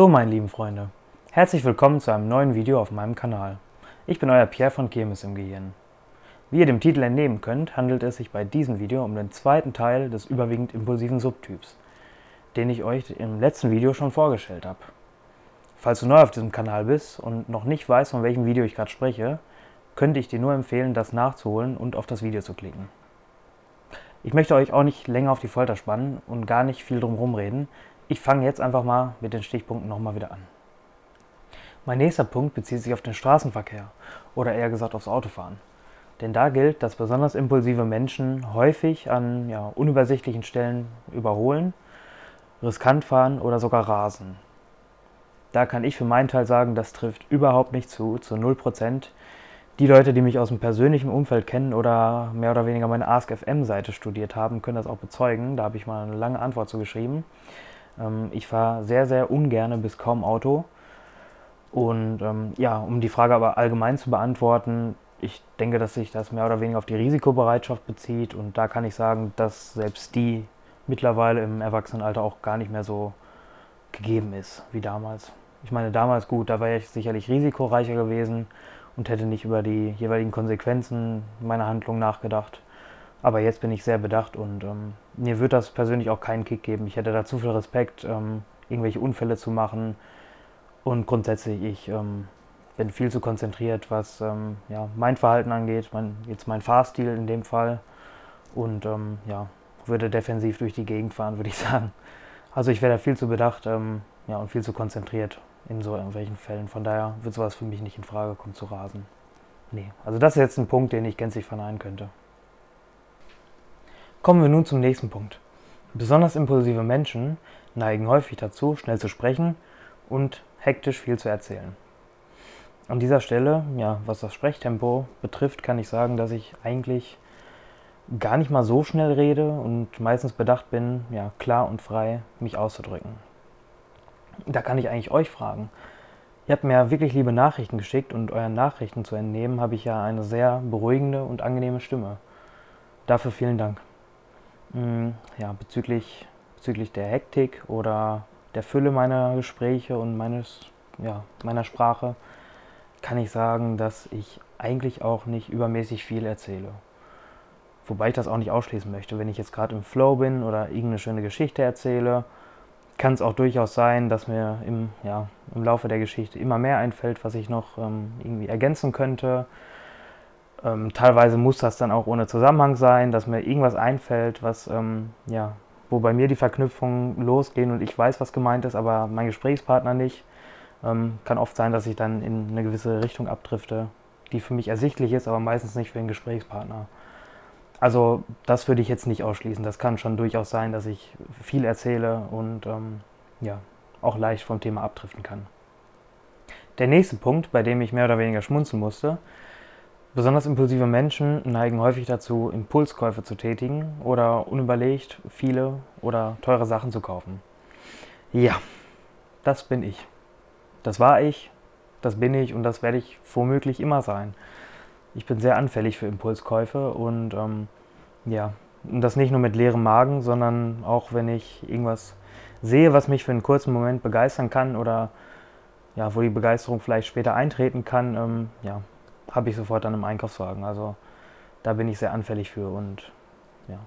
So, meine lieben Freunde, herzlich willkommen zu einem neuen Video auf meinem Kanal. Ich bin euer Pierre von Kirmes im Gehirn. Wie ihr dem Titel entnehmen könnt, handelt es sich bei diesem Video um den zweiten Teil des überwiegend impulsiven Subtyps, den ich euch im letzten Video schon vorgestellt habe. Falls du neu auf diesem Kanal bist und noch nicht weißt, von welchem Video ich gerade spreche, könnte ich dir nur empfehlen, das nachzuholen und auf das Video zu klicken. Ich möchte euch auch nicht länger auf die Folter spannen und gar nicht viel drum reden, ich fange jetzt einfach mal mit den Stichpunkten nochmal wieder an. Mein nächster Punkt bezieht sich auf den Straßenverkehr oder eher gesagt aufs Autofahren. Denn da gilt, dass besonders impulsive Menschen häufig an ja, unübersichtlichen Stellen überholen, riskant fahren oder sogar rasen. Da kann ich für meinen Teil sagen, das trifft überhaupt nicht zu, zu 0%. Die Leute, die mich aus dem persönlichen Umfeld kennen oder mehr oder weniger meine AskFM-Seite studiert haben, können das auch bezeugen. Da habe ich mal eine lange Antwort zu geschrieben. Ähm, ich fahre sehr, sehr ungern bis kaum Auto. Und ähm, ja, um die Frage aber allgemein zu beantworten, ich denke, dass sich das mehr oder weniger auf die Risikobereitschaft bezieht. Und da kann ich sagen, dass selbst die mittlerweile im Erwachsenenalter auch gar nicht mehr so gegeben ist wie damals. Ich meine, damals gut, da wäre ich sicherlich risikoreicher gewesen und hätte nicht über die jeweiligen Konsequenzen meiner Handlung nachgedacht. Aber jetzt bin ich sehr bedacht und ähm, mir wird das persönlich auch keinen Kick geben. Ich hätte da zu viel Respekt, ähm, irgendwelche Unfälle zu machen. Und grundsätzlich, ich ähm, bin viel zu konzentriert, was ähm, ja, mein Verhalten angeht, mein, jetzt mein Fahrstil in dem Fall. Und ähm, ja, würde defensiv durch die Gegend fahren, würde ich sagen. Also ich wäre da viel zu bedacht ähm, ja, und viel zu konzentriert in so irgendwelchen Fällen. Von daher wird sowas für mich nicht in Frage kommen zu rasen. Nee, also das ist jetzt ein Punkt, den ich gänzlich verneinen könnte. Kommen wir nun zum nächsten Punkt. Besonders impulsive Menschen neigen häufig dazu, schnell zu sprechen und hektisch viel zu erzählen. An dieser Stelle, ja, was das Sprechtempo betrifft, kann ich sagen, dass ich eigentlich gar nicht mal so schnell rede und meistens bedacht bin, ja, klar und frei mich auszudrücken. Da kann ich eigentlich euch fragen. Ihr habt mir wirklich liebe Nachrichten geschickt und euren Nachrichten zu entnehmen, habe ich ja eine sehr beruhigende und angenehme Stimme. Dafür vielen Dank. Mm, ja, bezüglich, bezüglich der Hektik oder der Fülle meiner Gespräche und meines, ja, meiner Sprache kann ich sagen, dass ich eigentlich auch nicht übermäßig viel erzähle. Wobei ich das auch nicht ausschließen möchte. Wenn ich jetzt gerade im Flow bin oder irgendeine schöne Geschichte erzähle, kann es auch durchaus sein, dass mir im, ja, im Laufe der Geschichte immer mehr einfällt, was ich noch ähm, irgendwie ergänzen könnte ähm, teilweise muss das dann auch ohne Zusammenhang sein, dass mir irgendwas einfällt, was, ähm, ja, wo bei mir die Verknüpfungen losgehen und ich weiß, was gemeint ist, aber mein Gesprächspartner nicht. Ähm, kann oft sein, dass ich dann in eine gewisse Richtung abdrifte, die für mich ersichtlich ist, aber meistens nicht für den Gesprächspartner. Also das würde ich jetzt nicht ausschließen. Das kann schon durchaus sein, dass ich viel erzähle und ähm, ja, auch leicht vom Thema abdriften kann. Der nächste Punkt, bei dem ich mehr oder weniger schmunzeln musste, Besonders impulsive Menschen neigen häufig dazu, Impulskäufe zu tätigen oder unüberlegt viele oder teure Sachen zu kaufen. Ja, das bin ich. Das war ich, das bin ich und das werde ich womöglich immer sein. Ich bin sehr anfällig für Impulskäufe und ähm, ja, das nicht nur mit leerem Magen, sondern auch wenn ich irgendwas sehe, was mich für einen kurzen Moment begeistern kann oder ja, wo die Begeisterung vielleicht später eintreten kann, ähm, ja, habe ich sofort dann im Einkaufswagen. Also da bin ich sehr anfällig für und ja.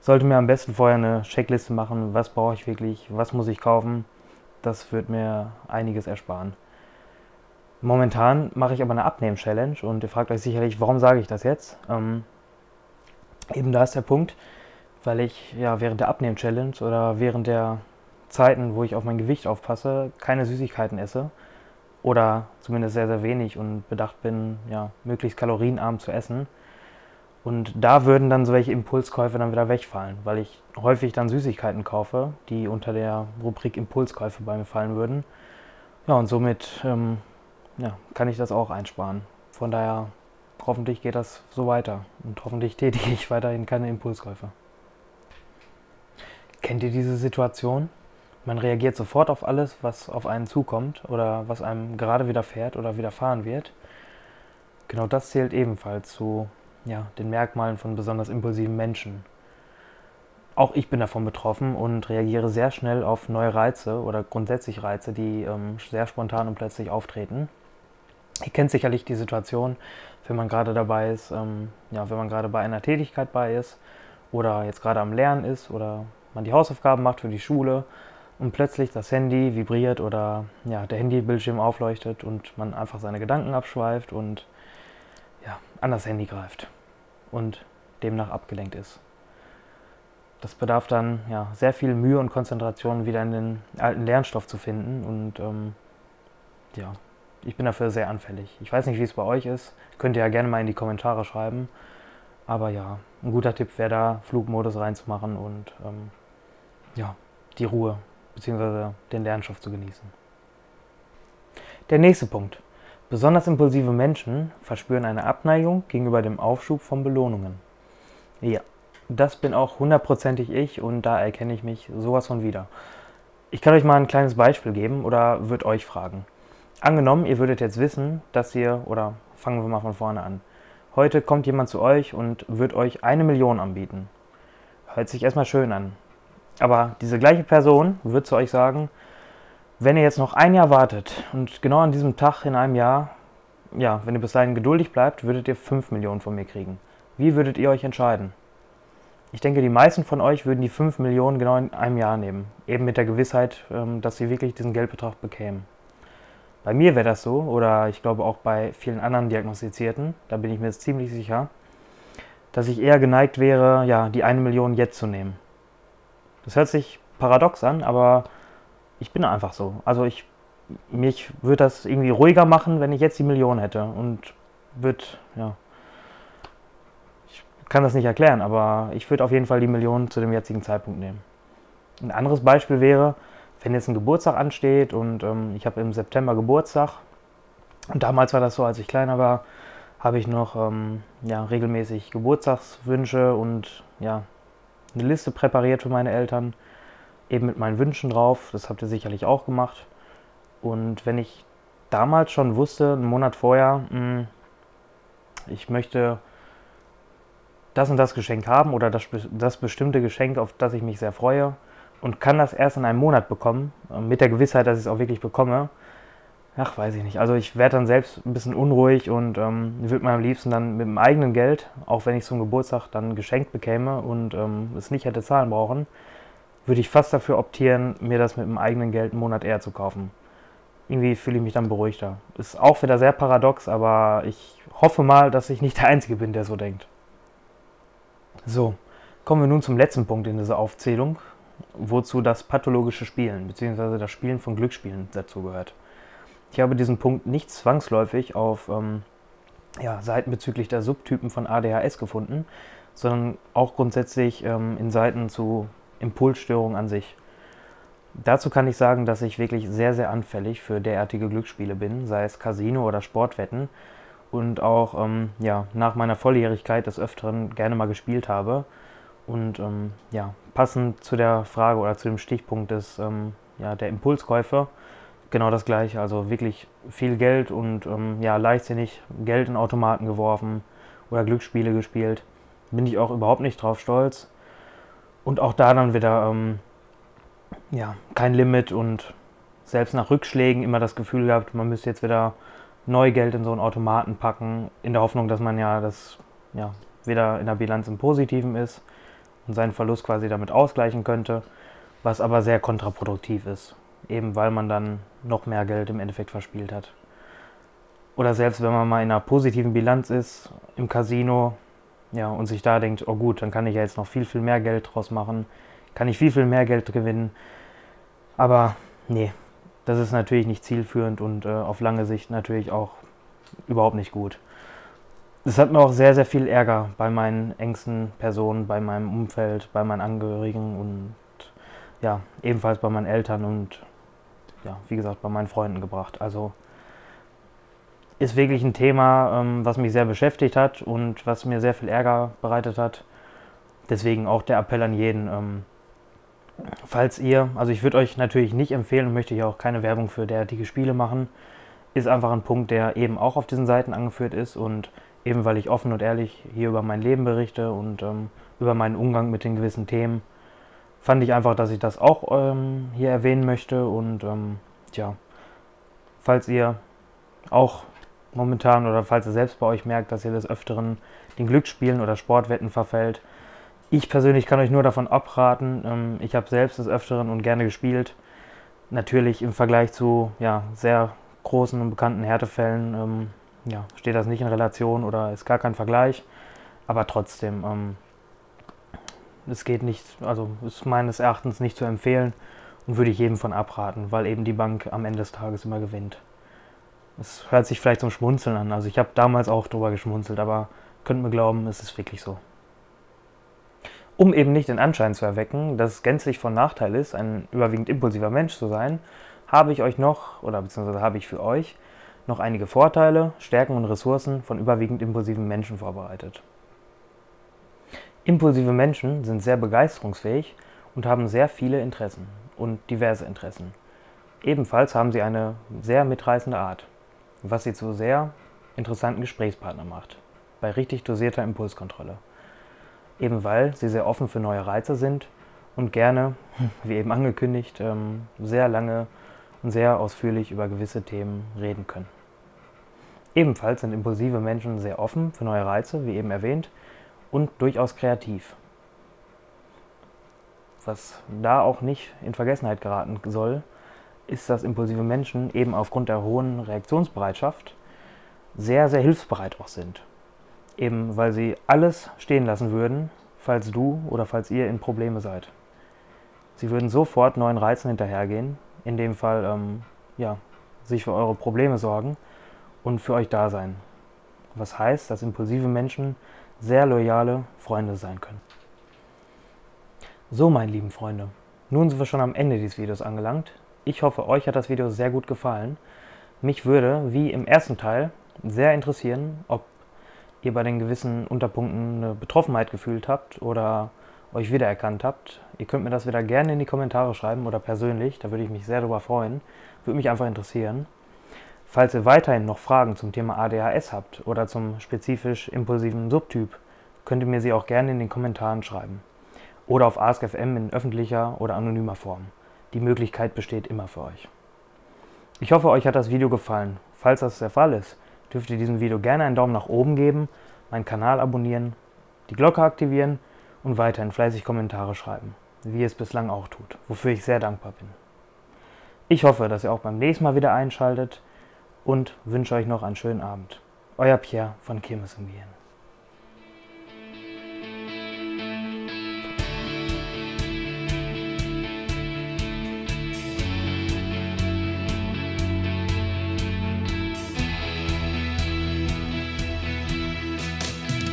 Sollte mir am besten vorher eine Checkliste machen, was brauche ich wirklich, was muss ich kaufen. Das wird mir einiges ersparen. Momentan mache ich aber eine Abnehmen-Challenge und ihr fragt euch sicherlich, warum sage ich das jetzt? Ähm, eben da ist der Punkt, weil ich ja während der Abnehmen-Challenge oder während der Zeiten, wo ich auf mein Gewicht aufpasse, keine Süßigkeiten esse oder zumindest sehr, sehr wenig und bedacht bin, ja, möglichst kalorienarm zu essen. Und da würden dann solche Impulskäufe dann wieder wegfallen, weil ich häufig dann Süßigkeiten kaufe, die unter der Rubrik Impulskäufe bei mir fallen würden. Ja, und somit ähm, ja, kann ich das auch einsparen. Von daher, hoffentlich geht das so weiter und hoffentlich tätige ich weiterhin keine Impulskäufe. Kennt ihr diese Situation? Man reagiert sofort auf alles, was auf einen zukommt oder was einem gerade widerfährt oder widerfahren wird. Genau das zählt ebenfalls zu ja, den Merkmalen von besonders impulsiven Menschen. auch ich bin davon betroffen und reagiere sehr schnell auf neue Reize oder grundsätzlich Reize, die ähm, sehr spontan und plötzlich auftreten. Ihr kennt sicherlich die Situation, wenn man gerade dabei ist, ähm, ja, wenn man gerade bei einer Tätigkeit bei ist oder jetzt gerade am Lernen ist oder man die Hausaufgaben macht für die Schule und plötzlich das Handy vibriert oder ja, der Handybildschirm aufleuchtet und man einfach seine Gedanken abschweift und ja, an das Handy greift und demnach abgelenkt ist. Das bedarf dann ja, sehr viel Mühe und Konzentration, wieder in den alten Lernstoff zu finden. Und ähm, ja, ich bin dafür sehr anfällig. Ich weiß nicht, wie es bei euch ist. Könnt ihr ja gerne mal in die Kommentare schreiben. Aber ja, ein guter Tipp wäre da, Flugmodus reinzumachen und ähm, ja, die Ruhe bzw. den Lernstoff zu genießen. Der nächste Punkt. Besonders impulsive Menschen verspüren eine Abneigung gegenüber dem Aufschub von Belohnungen. Ja, das bin auch hundertprozentig ich und da erkenne ich mich sowas von wieder. Ich kann euch mal ein kleines Beispiel geben oder würde euch fragen. Angenommen, ihr würdet jetzt wissen, dass ihr, oder fangen wir mal von vorne an, heute kommt jemand zu euch und wird euch eine Million anbieten. Hört sich erstmal schön an. Aber diese gleiche Person wird zu euch sagen, wenn ihr jetzt noch ein Jahr wartet und genau an diesem Tag in einem Jahr, ja, wenn ihr bis dahin geduldig bleibt, würdet ihr 5 Millionen von mir kriegen. Wie würdet ihr euch entscheiden? Ich denke, die meisten von euch würden die 5 Millionen genau in einem Jahr nehmen. Eben mit der Gewissheit, ähm, dass sie wirklich diesen Geldbetrag bekämen. Bei mir wäre das so, oder ich glaube auch bei vielen anderen Diagnostizierten, da bin ich mir jetzt ziemlich sicher, dass ich eher geneigt wäre, ja, die eine Million jetzt zu nehmen. Das hört sich paradox an, aber ich bin einfach so. Also ich, mich würde das irgendwie ruhiger machen, wenn ich jetzt die Million hätte und würde, ja, kann das nicht erklären, aber ich würde auf jeden Fall die Millionen zu dem jetzigen Zeitpunkt nehmen. Ein anderes Beispiel wäre, wenn jetzt ein Geburtstag ansteht und ähm, ich habe im September Geburtstag und damals war das so, als ich kleiner war, habe ich noch ähm, ja, regelmäßig Geburtstagswünsche und ja, eine Liste präpariert für meine Eltern, eben mit meinen Wünschen drauf. Das habt ihr sicherlich auch gemacht. Und wenn ich damals schon wusste, einen Monat vorher, hm, ich möchte das und das Geschenk haben oder das, das bestimmte Geschenk, auf das ich mich sehr freue und kann das erst in einem Monat bekommen, äh, mit der Gewissheit, dass ich es auch wirklich bekomme. Ach, weiß ich nicht. Also ich werde dann selbst ein bisschen unruhig und ähm, würde mir am liebsten dann mit dem eigenen Geld, auch wenn ich zum Geburtstag dann geschenkt bekäme und ähm, es nicht hätte zahlen brauchen, würde ich fast dafür optieren, mir das mit dem eigenen Geld einen Monat eher zu kaufen. Irgendwie fühle ich mich dann beruhigter. Ist auch wieder sehr paradox, aber ich hoffe mal, dass ich nicht der Einzige bin, der so denkt. So, kommen wir nun zum letzten Punkt in dieser Aufzählung, wozu das pathologische Spielen bzw. das Spielen von Glücksspielen dazugehört. Ich habe diesen Punkt nicht zwangsläufig auf ähm, ja, Seiten bezüglich der Subtypen von ADHS gefunden, sondern auch grundsätzlich ähm, in Seiten zu Impulsstörungen an sich. Dazu kann ich sagen, dass ich wirklich sehr, sehr anfällig für derartige Glücksspiele bin, sei es Casino oder Sportwetten und auch ähm, ja, nach meiner Volljährigkeit des Öfteren gerne mal gespielt habe. Und ähm, ja, passend zu der Frage oder zu dem Stichpunkt des, ähm, ja, der Impulskäufe, genau das gleiche. Also wirklich viel Geld und ähm, ja, leichtsinnig Geld in Automaten geworfen oder Glücksspiele gespielt. Bin ich auch überhaupt nicht drauf stolz. Und auch da dann wieder ähm, ja, kein Limit und selbst nach Rückschlägen immer das Gefühl gehabt, man müsste jetzt wieder neu Geld in so einen Automaten packen, in der Hoffnung, dass man ja das ja, wieder in der Bilanz im Positiven ist und seinen Verlust quasi damit ausgleichen könnte, was aber sehr kontraproduktiv ist, eben weil man dann noch mehr Geld im Endeffekt verspielt hat. Oder selbst wenn man mal in einer positiven Bilanz ist im Casino, ja, und sich da denkt, oh gut, dann kann ich ja jetzt noch viel, viel mehr Geld draus machen, kann ich viel, viel mehr Geld gewinnen. Aber nee, das ist natürlich nicht zielführend und äh, auf lange Sicht natürlich auch überhaupt nicht gut. Das hat mir auch sehr, sehr viel Ärger bei meinen engsten Personen, bei meinem Umfeld, bei meinen Angehörigen und ja, ebenfalls bei meinen Eltern und ja, wie gesagt, bei meinen Freunden gebracht. Also ist wirklich ein Thema, ähm, was mich sehr beschäftigt hat und was mir sehr viel Ärger bereitet hat. Deswegen auch der Appell an jeden, ähm, falls ihr, also ich würde euch natürlich nicht empfehlen und möchte hier auch keine Werbung für derartige Spiele machen, ist einfach ein Punkt, der eben auch auf diesen Seiten angeführt ist und eben weil ich offen und ehrlich hier über mein Leben berichte und ähm, über meinen Umgang mit den gewissen Themen, fand ich einfach, dass ich das auch ähm, hier erwähnen möchte. Und ähm, ja, falls ihr auch momentan oder falls ihr selbst bei euch merkt, dass ihr des Öfteren den Glücksspielen oder Sportwetten verfällt, ich persönlich kann euch nur davon abraten. Ähm, ich habe selbst des Öfteren und gerne gespielt. Natürlich im Vergleich zu ja, sehr großen und bekannten Härtefällen ähm, ja, steht das nicht in Relation oder ist gar kein Vergleich. Aber trotzdem, ähm, es geht nicht, also ist meines Erachtens nicht zu empfehlen und würde ich jedem von abraten, weil eben die Bank am Ende des Tages immer gewinnt. Es hört sich vielleicht zum Schmunzeln an. Also ich habe damals auch drüber geschmunzelt, aber könnt mir glauben, es ist wirklich so. Um eben nicht den Anschein zu erwecken, dass es gänzlich von Nachteil ist, ein überwiegend impulsiver Mensch zu sein, habe ich euch noch, oder beziehungsweise habe ich für euch noch einige Vorteile, Stärken und Ressourcen von überwiegend impulsiven Menschen vorbereitet. Impulsive Menschen sind sehr begeisterungsfähig und haben sehr viele Interessen und diverse Interessen. Ebenfalls haben sie eine sehr mitreißende Art, was sie zu sehr interessanten Gesprächspartnern macht, bei richtig dosierter Impulskontrolle. Eben weil sie sehr offen für neue Reize sind und gerne, wie eben angekündigt, ähm, sehr lange und sehr ausführlich über gewisse Themen reden können. Ebenfalls sind impulsive Menschen sehr offen für neue Reize, wie eben erwähnt, und durchaus kreativ. Was da auch nicht in Vergessenheit geraten soll, ist, dass impulsive Menschen eben aufgrund der hohen Reaktionsbereitschaft sehr, sehr hilfsbereit auch sind. Eben weil sie alles stehen lassen würden, falls du oder falls ihr in Probleme seid. Sie würden sofort neuen Reizen hinterhergehen, in dem Fall ähm, ja, sich für eure Probleme sorgen und für euch da sein. Was heißt, dass impulsive Menschen sehr loyale Freunde sein können. So, meine lieben Freunde, nun sind wir schon am Ende dieses Videos angelangt. Ich hoffe, euch hat das Video sehr gut gefallen. Mich würde, wie im ersten Teil, sehr interessieren, ob ihr bei den gewissen Unterpunkten eine Betroffenheit gefühlt habt oder euch wiedererkannt habt. Ihr könnt mir das wieder gerne in die Kommentare schreiben oder persönlich, da würde ich mich sehr darüber freuen. Würde mich einfach interessieren. Falls ihr weiterhin noch Fragen zum Thema ADHS habt oder zum spezifisch impulsiven Subtyp, könnt ihr mir sie auch gerne in den Kommentaren schreiben. Oder auf AskFM in öffentlicher oder anonymer Form. Die Möglichkeit besteht immer für euch. Ich hoffe, euch hat das Video gefallen. Falls das der Fall ist, dürft ihr diesem Video gerne einen Daumen nach oben geben, meinen Kanal abonnieren, die Glocke aktivieren und weiterhin fleißig Kommentare schreiben, wie ihr es bislang auch tut, wofür ich sehr dankbar bin. Ich hoffe, dass ihr auch beim nächsten Mal wieder einschaltet und wünsche euch noch einen schönen Abend. Euer Pierre von Kirmes im Gehirn.